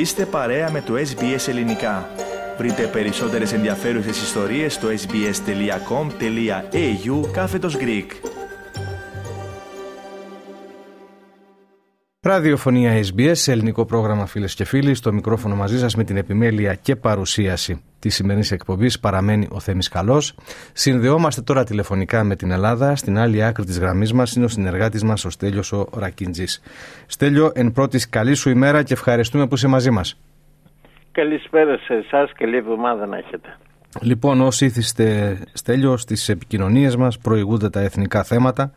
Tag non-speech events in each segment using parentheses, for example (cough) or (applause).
Είστε παρέα με το SBS Ελληνικά. Βρείτε περισσότερες ενδιαφέρουσες ιστορίες στο sbs.com.au κάθετος Greek. Ραδιοφωνία SBS, ελληνικό πρόγραμμα φίλες και φίλοι, στο μικρόφωνο μαζί σας με την επιμέλεια και παρουσίαση της σημερινής εκπομπής παραμένει ο Θέμης Καλός. Συνδεόμαστε τώρα τηλεφωνικά με την Ελλάδα. Στην άλλη άκρη της γραμμής μας είναι ο συνεργάτης μας, ο Στέλιος ο Ρακίντζης. Στέλιο, εν πρώτης, καλή σου ημέρα και ευχαριστούμε που είσαι μαζί μας. Καλησπέρα σε εσάς, καλή εβδομάδα να έχετε. Λοιπόν, όσοι ήθιστε, Στέλιο, στις επικοινωνίες μας προηγούνται τα εθνικά θέματα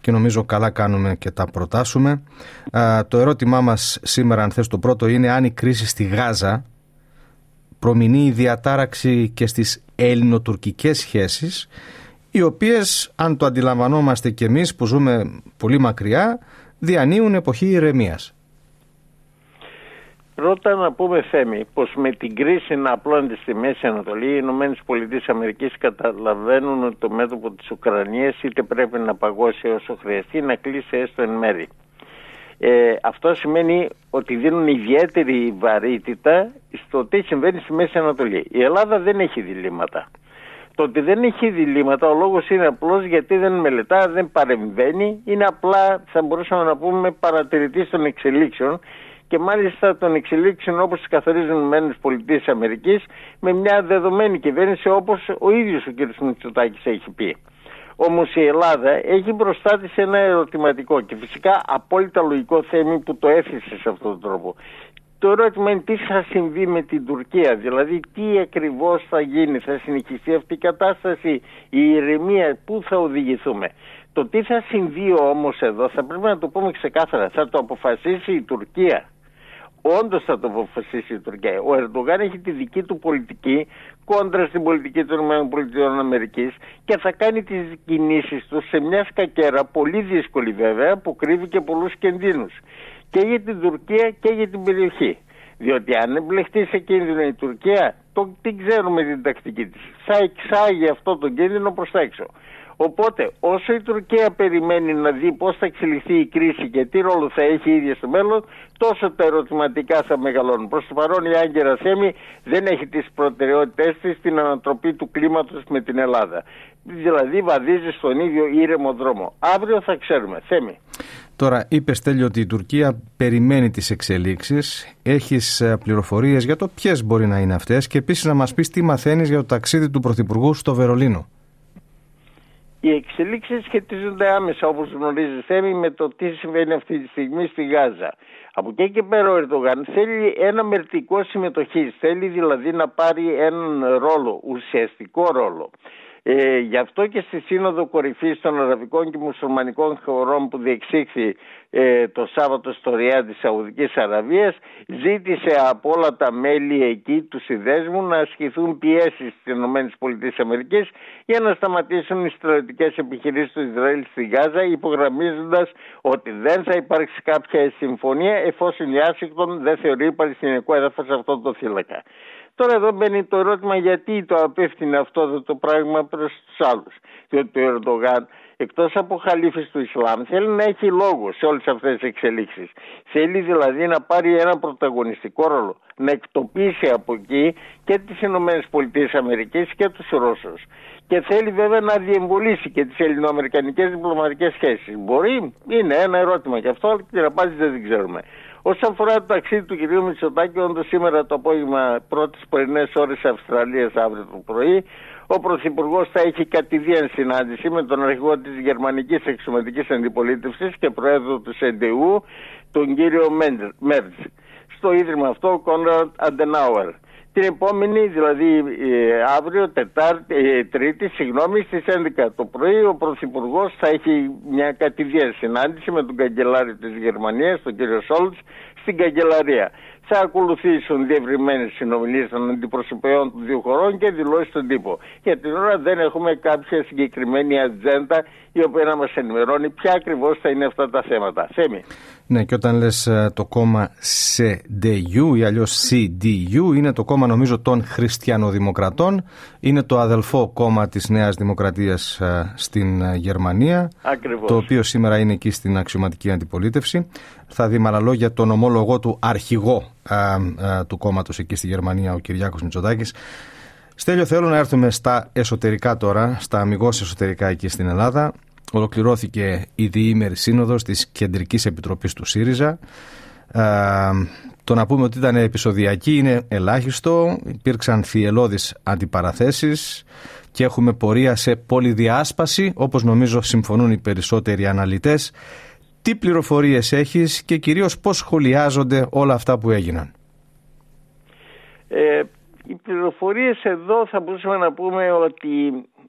και νομίζω καλά κάνουμε και τα προτάσουμε. το ερώτημά μας σήμερα, αν θες το πρώτο, είναι αν η κρίση στη Γάζα προμηνύει διατάραξη και στις ελληνοτουρκικές σχέσεις, οι οποίες, αν το αντιλαμβανόμαστε και εμείς που ζούμε πολύ μακριά, διανύουν εποχή ηρεμίας. Πρώτα να πούμε Θέμη πως με την κρίση να απλώνεται στη Μέση Ανατολή οι Ηνωμένες Πολιτείες Αμερικής καταλαβαίνουν ότι το μέτωπο της Ουκρανίας είτε πρέπει να παγώσει όσο χρειαστεί να κλείσει έστω εν μέρη. Ε, αυτό σημαίνει ότι δίνουν ιδιαίτερη βαρύτητα στο τι συμβαίνει στη Μέση Ανατολή. Η Ελλάδα δεν έχει διλήμματα. Το ότι δεν έχει διλήμματα, ο λόγος είναι απλώς γιατί δεν μελετά, δεν παρεμβαίνει, είναι απλά, θα μπορούσαμε να πούμε, παρατηρητής των εξελίξεων και μάλιστα των εξελίξεων όπως τις καθορίζουν οι ΗΠΑ με μια δεδομένη κυβέρνηση όπως ο ίδιος ο κ. Μητσοτάκης έχει πει. Όμως η Ελλάδα έχει μπροστά της ένα ερωτηματικό και φυσικά απόλυτα λογικό θέμα που το έθεσε σε αυτόν τον τρόπο. Το ερώτημα είναι τι θα συμβεί με την Τουρκία, δηλαδή τι ακριβώς θα γίνει, θα συνεχιστεί αυτή η κατάσταση, η ηρεμία, πού θα οδηγηθούμε. Το τι θα συμβεί όμως εδώ θα πρέπει να το πούμε ξεκάθαρα, θα το αποφασίσει η Τουρκία όντως θα το αποφασίσει η Τουρκία. Ο Ερντογάν έχει τη δική του πολιτική κόντρα στην πολιτική των ΗΠΑ και θα κάνει τις κινήσεις του σε μια σκακέρα πολύ δύσκολη βέβαια που κρύβει και πολλούς κινδύνους και για την Τουρκία και για την περιοχή. Διότι αν εμπλεχτεί σε κίνδυνο η Τουρκία, το τι ξέρουμε την τακτική της. Θα εξάγει αυτό το κίνδυνο προς τα έξω. Οπότε, όσο η Τουρκία περιμένει να δει πώς θα εξελιχθεί η κρίση και τι ρόλο θα έχει η ίδια στο μέλλον, τόσο τα ερωτηματικά θα μεγαλώνουν. Προς το παρόν, η Άγκυρα Θέμη δεν έχει τις προτεραιότητές της στην ανατροπή του κλίματος με την Ελλάδα. Δηλαδή, βαδίζει στον ίδιο ήρεμο δρόμο. Αύριο θα ξέρουμε. Θέμη. Τώρα, είπες Στέλιο ότι η Τουρκία περιμένει τις εξελίξεις. Έχεις ε, πληροφορίες για το ποιες μπορεί να είναι αυτές και επίσης να μας πεις τι μαθαίνεις για το ταξίδι του Πρωθυπουργού στο Βερολίνο. Οι εξελίξεις σχετίζονται άμεσα, όπως γνωρίζεις Θέμη, με το τι συμβαίνει αυτή τη στιγμή στη Γάζα. Από εκεί και πέρα ο Ερντογάν θέλει ένα μερτικό συμμετοχής. Θέλει δηλαδή να πάρει έναν ρόλο, ουσιαστικό ρόλο. Ε, γι' αυτό και στη Σύνοδο Κορυφής των Αραβικών και Μουσουλμανικών χωρών που διεξήχθη ε, το Σάββατο στο Ριά της Σαουδικής Αραβίας ζήτησε από όλα τα μέλη εκεί τους συνδέσμους να ασκηθούν πιέσεις στις ΗΠΑ για να σταματήσουν οι στρατιωτικές επιχειρήσεις του Ισραήλ στη Γάζα υπογραμμίζοντας ότι δεν θα υπάρξει κάποια συμφωνία εφόσον η Άσικτον δεν θεωρεί παλαιστινικό έδαφος αυτό το θύλακα. Τώρα εδώ μπαίνει το ερώτημα γιατί το απέφτεινε αυτό το πράγμα προς τους άλλους. Διότι ο Ερντογάν εκτός από χαλίφες του Ισλάμ θέλει να έχει λόγο σε όλες αυτές τις εξελίξεις. Θέλει δηλαδή να πάρει ένα πρωταγωνιστικό ρόλο, να εκτοπίσει από εκεί και τις Ηνωμένες Πολιτείες Αμερικής και τους Ρώσους. Και θέλει βέβαια να διεμβολήσει και τις ελληνοαμερικανικές διπλωματικές σχέσεις. Μπορεί, είναι ένα ερώτημα και αυτό, αλλά την απάντηση δεν ξέρουμε. Όσον αφορά το ταξίδι του κυρίου Μητσοτάκη, όντως σήμερα το απόγευμα, πρώτες πρωινές ώρες Αυστραλίας, αύριο το πρωί, ο Πρωθυπουργός θα έχει κατηδίαν συνάντηση με τον αρχηγό της Γερμανικής Εξωματικής Αντιπολίτευσης και πρόεδρο του ΣΕΝΤΕΟΥ, τον κύριο Μέρτζ. Στο ίδρυμα αυτό, Κόνραντ Αντενάουερ. Την επόμενη, δηλαδή ε, αύριο, Τετάρτη, ε, Τρίτη, συγγνώμη, στις 11 το πρωί, ο Πρωθυπουργός θα έχει μια κατηδία συνάντηση με τον καγκελάριο της Γερμανίας, τον κύριο Σόλτς, στην καγκελαρία. Θα ακολουθήσουν διευρυμένες συνομιλίες των αντιπροσωπεών των δύο χωρών και δηλώσεις στον τύπο. Για την ώρα δεν έχουμε κάποια συγκεκριμένη ατζέντα η οποία να μας ενημερώνει ποια ακριβώς θα είναι αυτά τα θέματα. Θέμη. Ναι, και όταν λες ε, το κόμμα CDU ή αλλιώς CDU είναι το κόμμα νομίζω των χριστιανοδημοκρατών, είναι το αδελφό κόμμα της Νέας Δημοκρατίας ε, στην ε, Γερμανία, Ακριβώς. το οποίο σήμερα είναι εκεί στην αξιωματική αντιπολίτευση. Θα δει με άλλα λόγια τον ομόλογο του αρχηγό του κόμματος εκεί στη Γερμανία ο Κυριάκος Μητσοτάκης. Στέλιο θέλω να έρθουμε στα εσωτερικά τώρα, στα αμυγός εσωτερικά εκεί στην Ελλάδα. Ολοκληρώθηκε η διήμερη σύνοδος της Κεντρικής Επιτροπής του ΣΥΡΙΖΑ. Το να πούμε ότι ήταν επεισοδιακή είναι ελάχιστο. Υπήρξαν θυελώδεις αντιπαραθέσεις και έχουμε πορεία σε πολυδιάσπαση, όπως νομίζω συμφωνούν οι περισσότεροι αναλυτές. Τι πληροφορίες έχεις και κυρίως πώς σχολιάζονται όλα αυτά που έγιναν; Ε, οι πληροφορίες εδώ θα μπορούσαμε να πούμε ότι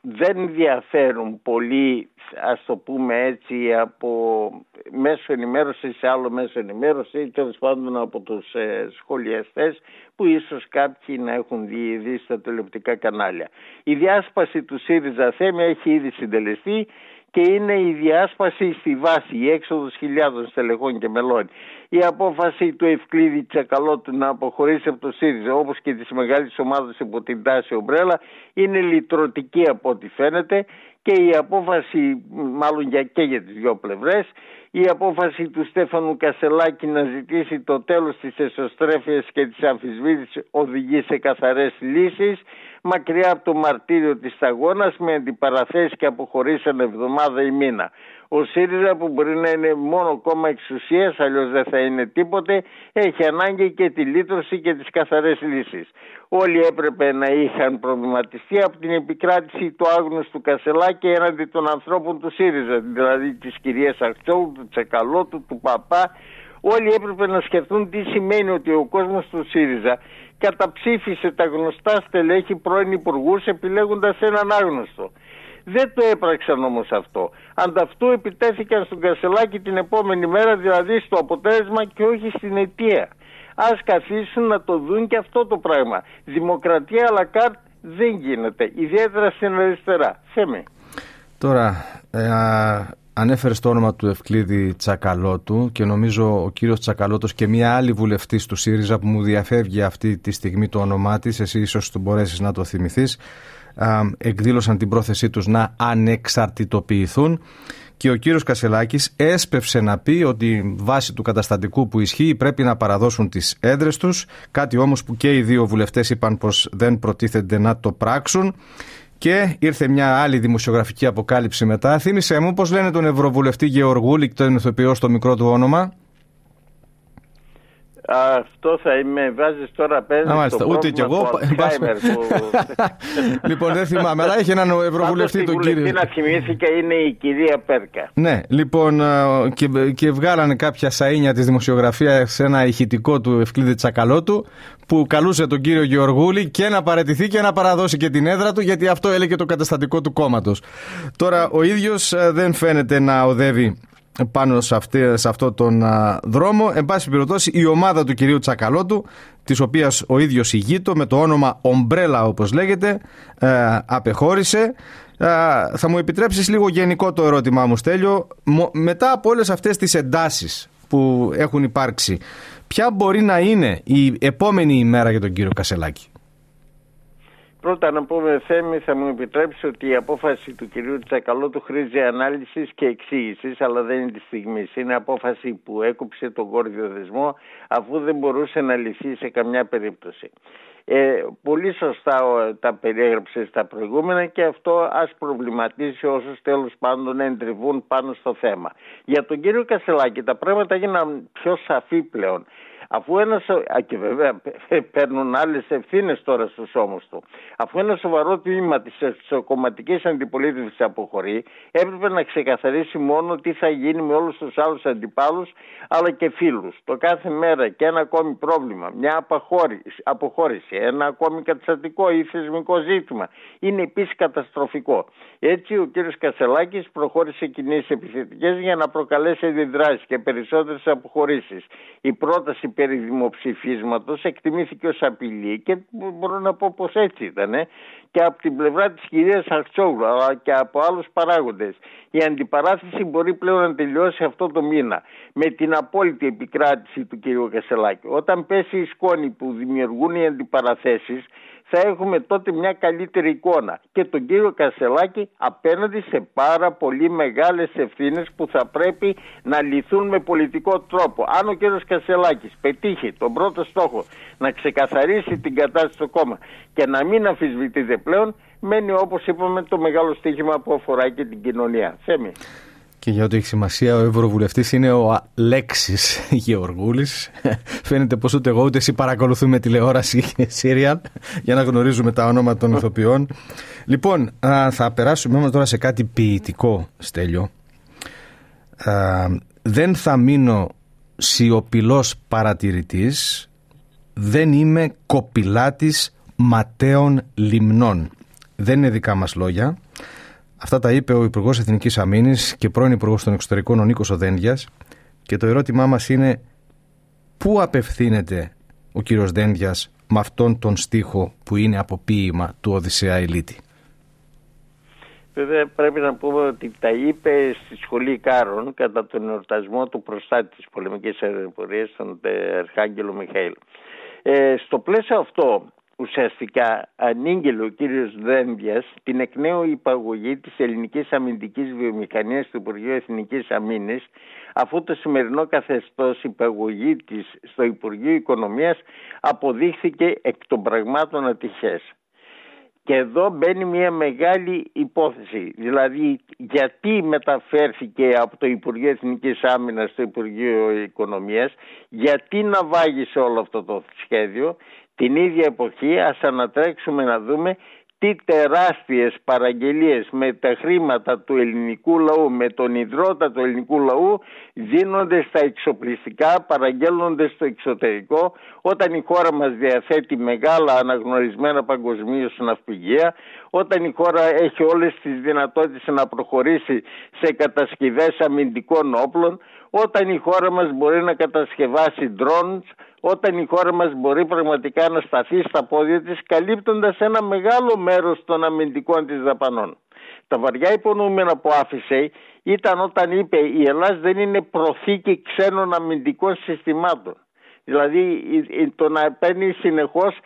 δεν διαφέρουν πολύ ας το πούμε έτσι από μέσο ενημέρωσης σε άλλο μέσο ενημέρωση ή τέλος πάντων από τους ε, σχολιαστές που ίσως κάποιοι να έχουν δει στα τηλεοπτικά κανάλια. Η διάσπαση του ΣΥΡΙΖΑ Θέμη έχει ήδη συντελεστεί και είναι η διάσπαση στη βάση, η έξοδος χιλιάδων στελεχών και μελών. Η απόφαση του Ευκλήδη Τσακαλώτου να αποχωρήσει από το ΣΥΡΙΖΑ όπως και της μεγάλης ομάδας υπό την τάση Ομπρέλα είναι λυτρωτική από ό,τι φαίνεται και η απόφαση μάλλον για και για τις δυο πλευρές η απόφαση του Στέφανου Κασελάκη να ζητήσει το τέλος της εσωστρέφειας και της αμφισβήτησης οδηγεί σε καθαρές λύσεις μακριά από το μαρτύριο της σταγόνας με αντιπαραθέσεις και αποχωρήσαν εβδομάδα ή μήνα. Ο ΣΥΡΙΖΑ που μπορεί να είναι μόνο κόμμα εξουσίας, αλλιώς δεν θα είναι τίποτε, έχει ανάγκη και τη λύτρωση και τις καθαρές λύσεις. Όλοι έπρεπε να είχαν προβληματιστεί από την επικράτηση του άγνωστου Κασελάκη έναντι των ανθρώπων του ΣΥΡΙΖΑ, δηλαδή της κυρίας Αχτσόου, του Τσεκαλώτου, του Παπά, Όλοι έπρεπε να σκεφτούν τι σημαίνει ότι ο κόσμος του ΣΥΡΙΖΑ καταψήφισε τα γνωστά στελέχη πρώην υπουργούς επιλέγοντας έναν άγνωστο. Δεν το έπραξαν όμως αυτό. Ανταυτού επιτέθηκαν στον Κασελάκη την επόμενη μέρα, δηλαδή στο αποτέλεσμα και όχι στην αιτία. Ας καθίσουν να το δουν και αυτό το πράγμα. Δημοκρατία αλλά κάρτ δεν γίνεται, ιδιαίτερα στην αριστερά. Θέμε. Τώρα, ε, Ανέφερες το όνομα του Ευκλήδη Τσακαλώτου και νομίζω ο κύριος Τσακαλώτος και μια άλλη βουλευτής του ΣΥΡΙΖΑ που μου διαφεύγει αυτή τη στιγμή το όνομά της, εσύ ίσως μπορέσεις να το θυμηθείς, εκδήλωσαν την πρόθεσή τους να ανεξαρτητοποιηθούν και ο κύριος Κασελάκης έσπευσε να πει ότι βάσει του καταστατικού που ισχύει πρέπει να παραδώσουν τις έδρες τους, κάτι όμως που και οι δύο βουλευτές είπαν πως δεν προτίθενται να το πράξουν και ήρθε μια άλλη δημοσιογραφική αποκάλυψη μετά. Θύμησε μου πώς λένε τον Ευρωβουλευτή Γεωργούλη και τον ηθοποιό στο μικρό του όνομα. Αυτό θα είμαι, βάζεις τώρα πέντε. Μάλιστα, ούτε κι εγώ. (laughs) λοιπόν, δεν θυμάμαι, αλλά έχει έναν ευρωβουλευτή τον κύριο. Αυτή να θυμήθηκα είναι η κυρία Πέρκα. Ναι, λοιπόν, και, και βγάλανε κάποια σαΐνια της δημοσιογραφίας σε ένα ηχητικό του Ευκλήδη Τσακαλώτου που καλούσε τον κύριο Γεωργούλη και να παρετηθεί και να παραδώσει και την έδρα του, γιατί αυτό έλεγε το καταστατικό του κόμματος. Τώρα, ο ίδιος ε, δεν φαίνεται να οδεύει πάνω σε, αυτή, σε αυτό τον δρόμο. Εν πάση περιπτώσει, η ομάδα του κυρίου Τσακαλώτου, της οποίας ο ίδιος ηγείτο με το όνομα Ομπρέλα, όπως λέγεται, ε, απεχώρησε. Ε, θα μου επιτρέψεις λίγο γενικό το ερώτημά μου, Στέλιο. Μετά από όλες αυτές τις εντάσεις που έχουν υπάρξει, ποια μπορεί να είναι η επόμενη ημέρα για τον κύριο Κασελάκη; Πρώτα να πούμε Θέμη θα μου επιτρέψει ότι η απόφαση του κυρίου Τσακαλώτου χρήζει ανάλυσης και εξήγησης, αλλά δεν είναι της στιγμής. Είναι απόφαση που έκοψε τον κόρδιο δεσμό αφού δεν μπορούσε να λυθεί σε καμιά περίπτωση. Ε, πολύ σωστά τα περιέγραψες στα προηγούμενα και αυτό ας προβληματίσει όσους τέλος πάντων εντριβούν πάνω στο θέμα. Για τον κύριο Κασελάκη τα πράγματα έγιναν πιο σαφή πλέον. Αφού ένας. και βέβαια (laughs) παίρνουν άλλες ευθύνες τώρα στους ώμους του. Αφού ένα σοβαρό τμήμα της κομματική αντιπολίτευσης αποχωρεί, έπρεπε να ξεκαθαρίσει μόνο τι θα γίνει με όλους τους άλλους αντιπάλους αλλά και φίλους. Το κάθε μέρα και ένα ακόμη πρόβλημα, μια αποχώρηση, ένα ακόμη καταστατικό ή θεσμικό ζήτημα είναι επίσης καταστροφικό. Έτσι, ο κ. Κασελάκης προχώρησε κινήσει επιθετικές για να προκαλέσει αντιδράσεις και περισσότερες αποχωρήσεις. Η πρόταση περί δημοψηφίσματος εκτιμήθηκε ως απειλή και μπορώ να πω πως έτσι ήταν και από την πλευρά της κυρίας Αρτσόγλου αλλά και από άλλους παράγοντες. Η αντιπαράθεση μπορεί πλέον να τελειώσει αυτό το μήνα με την απόλυτη επικράτηση του κ. Κασελάκη. Όταν πέσει η σκόνη που δημιουργούν οι αντιπαραθέσεις θα έχουμε τότε μια καλύτερη εικόνα και τον κύριο Κασελάκη απέναντι σε πάρα πολύ μεγάλες ευθύνες που θα πρέπει να λυθούν με πολιτικό τρόπο. Αν ο κύριος Κασελάκης πετύχει τον πρώτο στόχο να ξεκαθαρίσει την κατάσταση στο κόμμα και να μην αμφισβητείται πλέον, μένει όπως είπαμε το μεγάλο στοίχημα που αφορά και την κοινωνία. Θέμη. Και για ό,τι έχει σημασία, ο Ευρωβουλευτής είναι ο Λέξη Γεωργούλης. (laughs) Φαίνεται πως ούτε εγώ ούτε εσύ παρακολουθούμε τηλεόραση και Σύριαν για να γνωρίζουμε τα ονόματα των ηθοποιών. Λοιπόν, θα περάσουμε τώρα σε κάτι ποιητικό, Στέλιο. Δεν θα μείνω σιωπηλός παρατηρητής, δεν είμαι κοπηλάτης ματέων λιμνών. Δεν είναι δικά μας λόγια. Αυτά τα είπε ο Υπουργός Εθνικής Αμήνης και πρώην Υπουργός των Εξωτερικών ο Νίκος Οδένδια. Και το ερώτημά μας είναι πού απευθύνεται ο κύριος Δένδια με αυτόν τον στίχο που είναι από ποίημα του Οδυσσέα Ηλίτη. Βέβαια πρέπει να πούμε ότι τα είπε στη σχολή Κάρων κατά τον εορτασμό του προστάτη της πολεμικής αεροπορίας τον Αρχάγγελο Μιχαήλ. Ε, στο πλαίσιο αυτό ουσιαστικά ανήγγειλε ο κύριος Δένδιας την εκ νέου υπαγωγή της ελληνικής αμυντικής βιομηχανίας του Υπουργείου Εθνικής Αμήνης αφού το σημερινό καθεστώς υπαγωγή της στο Υπουργείο Οικονομίας αποδείχθηκε εκ των πραγμάτων ατυχές. Και εδώ μπαίνει μια μεγάλη υπόθεση. Δηλαδή γιατί μεταφέρθηκε από το Υπουργείο Εθνικής Άμυνας στο Υπουργείο Οικονομίας, γιατί να βάγισε όλο αυτό το σχέδιο την ίδια εποχή ας ανατρέξουμε να δούμε τι τεράστιες παραγγελίες με τα χρήματα του ελληνικού λαού, με τον ιδρώτα του ελληνικού λαού δίνονται στα εξοπλιστικά, παραγγέλνονται στο εξωτερικό όταν η χώρα μας διαθέτει μεγάλα αναγνωρισμένα παγκοσμίως ναυπηγεία, όταν η χώρα έχει όλες τις δυνατότητες να προχωρήσει σε κατασκευές αμυντικών όπλων, όταν η χώρα μας μπορεί να κατασκευάσει drones, όταν η χώρα μας μπορεί πραγματικά να σταθεί στα πόδια της καλύπτοντας ένα μεγάλο μέρος των αμυντικών της δαπανών. Τα βαριά υπονοούμενα που άφησε ήταν όταν είπε η Ελλάδα δεν είναι προθήκη ξένων αμυντικών συστημάτων. Δηλαδή το να παίρνει συνεχώς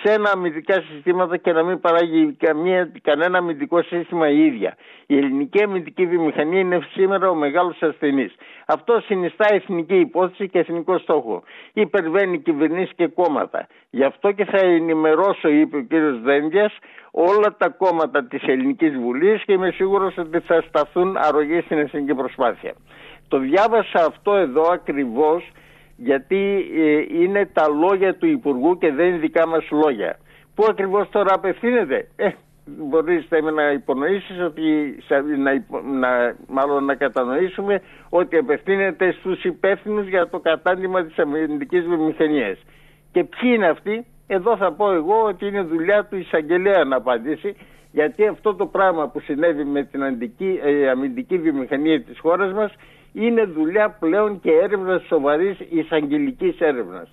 ξένα αμυντικά συστήματα και να μην παράγει καμία, κανένα αμυντικό σύστημα η ίδια. Η ελληνική αμυντική βιομηχανία είναι σήμερα ο μεγάλος ασθενής. Αυτό συνιστά εθνική υπόθεση και εθνικό στόχο. Υπερβαίνει κυβερνήσεις και κόμματα. Γι' αυτό και θα ενημερώσω, είπε ο κ. Δένδιας, όλα τα κόμματα της Ελληνικής Βουλής και είμαι σίγουρος ότι θα σταθούν αρρωγή στην εθνική προσπάθεια. Το διάβασα αυτό εδώ ακριβώς γιατί ε, είναι τα λόγια του Υπουργού και δεν είναι δικά μας λόγια. Πού ακριβώς τώρα απευθύνεται; Ε, μπορείς να υπονοήσεις ότι, να, να, μάλλον να κατανοήσουμε ότι απευθύνεται στους υπεύθυνους για το κατάντημα της αμυντικής βιομηχανίας. Και ποιοι είναι αυτοί, εδώ θα πω εγώ ότι είναι δουλειά του εισαγγελέα να απαντήσει γιατί αυτό το πράγμα που συνέβη με την αντική, ε, αμυντική βιομηχανία της χώρας μας είναι δουλειά πλέον και έρευνας σοβαρής εισαγγελικής έρευνας.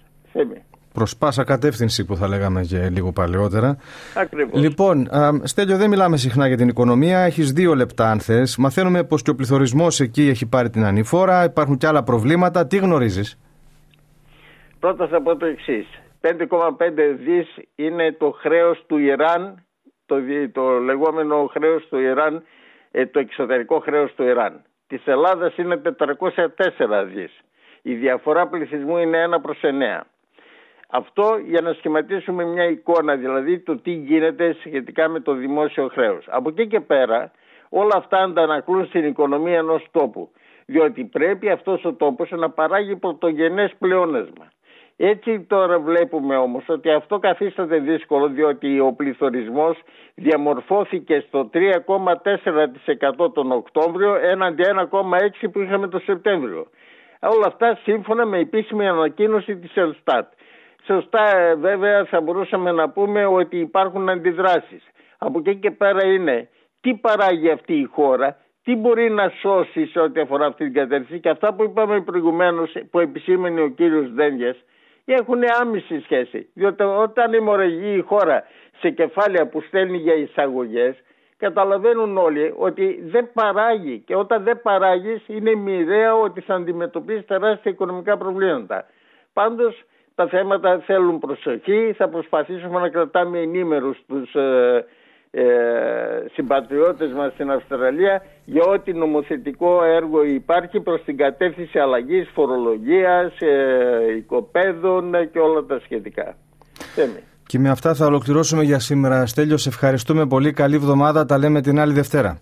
Προς πάσα κατεύθυνση που θα λέγαμε και λίγο παλαιότερα. Ακριβώς. Λοιπόν, Στέλιο, δεν μιλάμε συχνά για την οικονομία. Έχεις δύο λεπτά, αν θες. Μαθαίνουμε πως και ο πληθωρισμός εκεί έχει πάρει την ανηφόρα. Υπάρχουν και άλλα προβλήματα. Τι γνωρίζεις; Πρώτα θα πω το εξής. 5,5 δις είναι το χρέος του Ιράν, το, το λεγόμενο χρέος του Ιράν, ε, το εξωτερικό χρέος του Ιράν της Ελλάδας είναι 404 δις. Η διαφορά πληθυσμού είναι 1 προς 9. Αυτό για να σχηματίσουμε μια εικόνα δηλαδή το τι γίνεται σχετικά με το δημόσιο χρέος. Από εκεί και πέρα όλα αυτά αντανακλούν στην οικονομία ενός τόπου. Διότι πρέπει αυτός ο τόπος να παράγει πρωτογενές πλεόνασμα. Έτσι τώρα βλέπουμε όμως ότι αυτό καθίσταται δύσκολο διότι ο πληθωρισμός διαμορφώθηκε στο 3,4% τον Οκτώβριο έναντι 1,6% που είχαμε τον Σεπτέμβριο. Όλα αυτά σύμφωνα με επίσημη ανακοίνωση της Ελστάτ. Σωστά ε, βέβαια θα μπορούσαμε να πούμε ότι υπάρχουν αντιδράσεις. Από εκεί και πέρα είναι τι παράγει αυτή η χώρα, τι μπορεί να σώσει σε ό,τι αφορά αυτή την κατεύθυνση και αυτά που είπαμε προηγουμένως που επισήμενε ο κύριος Δένδιας έχουν άμεση σχέση. Διότι όταν ημορραγεί η χώρα σε κεφάλαια που στέλνει για εισαγωγές, καταλαβαίνουν όλοι ότι δεν παράγει και όταν δεν παράγεις είναι μοιραία ότι θα αντιμετωπίσεις τεράστια οικονομικά προβλήματα. Πάντως τα θέματα θέλουν προσοχή. Θα προσπαθήσουμε να κρατάμε ενήμερους τους ε, ε, συμπατριώτες μας στην Αυστραλία για ό,τι νομοθετικό έργο υπάρχει προς την κατεύθυνση αλλαγής φορολογίας, ε, οικοπαίδων και όλα τα σχετικά. Και με αυτά θα ολοκληρώσουμε για σήμερα. Στέλιος, σε ευχαριστούμε πολύ. Καλή εβδομάδα. Τα λέμε την άλλη Δευτέρα.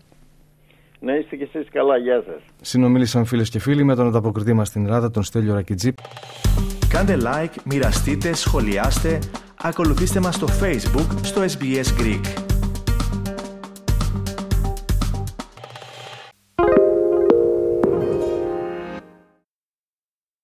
Να είστε και εσείς καλά. Γεια σας. Συνομίλησαν φίλες και φίλοι με τον ανταποκριτή μας στην Ελλάδα, τον Στέλιο Ρακιτζή. Κάντε like, μοιραστείτε, σχολιάστε, ακολουθήστε μας στο Facebook, στο SBS Greek.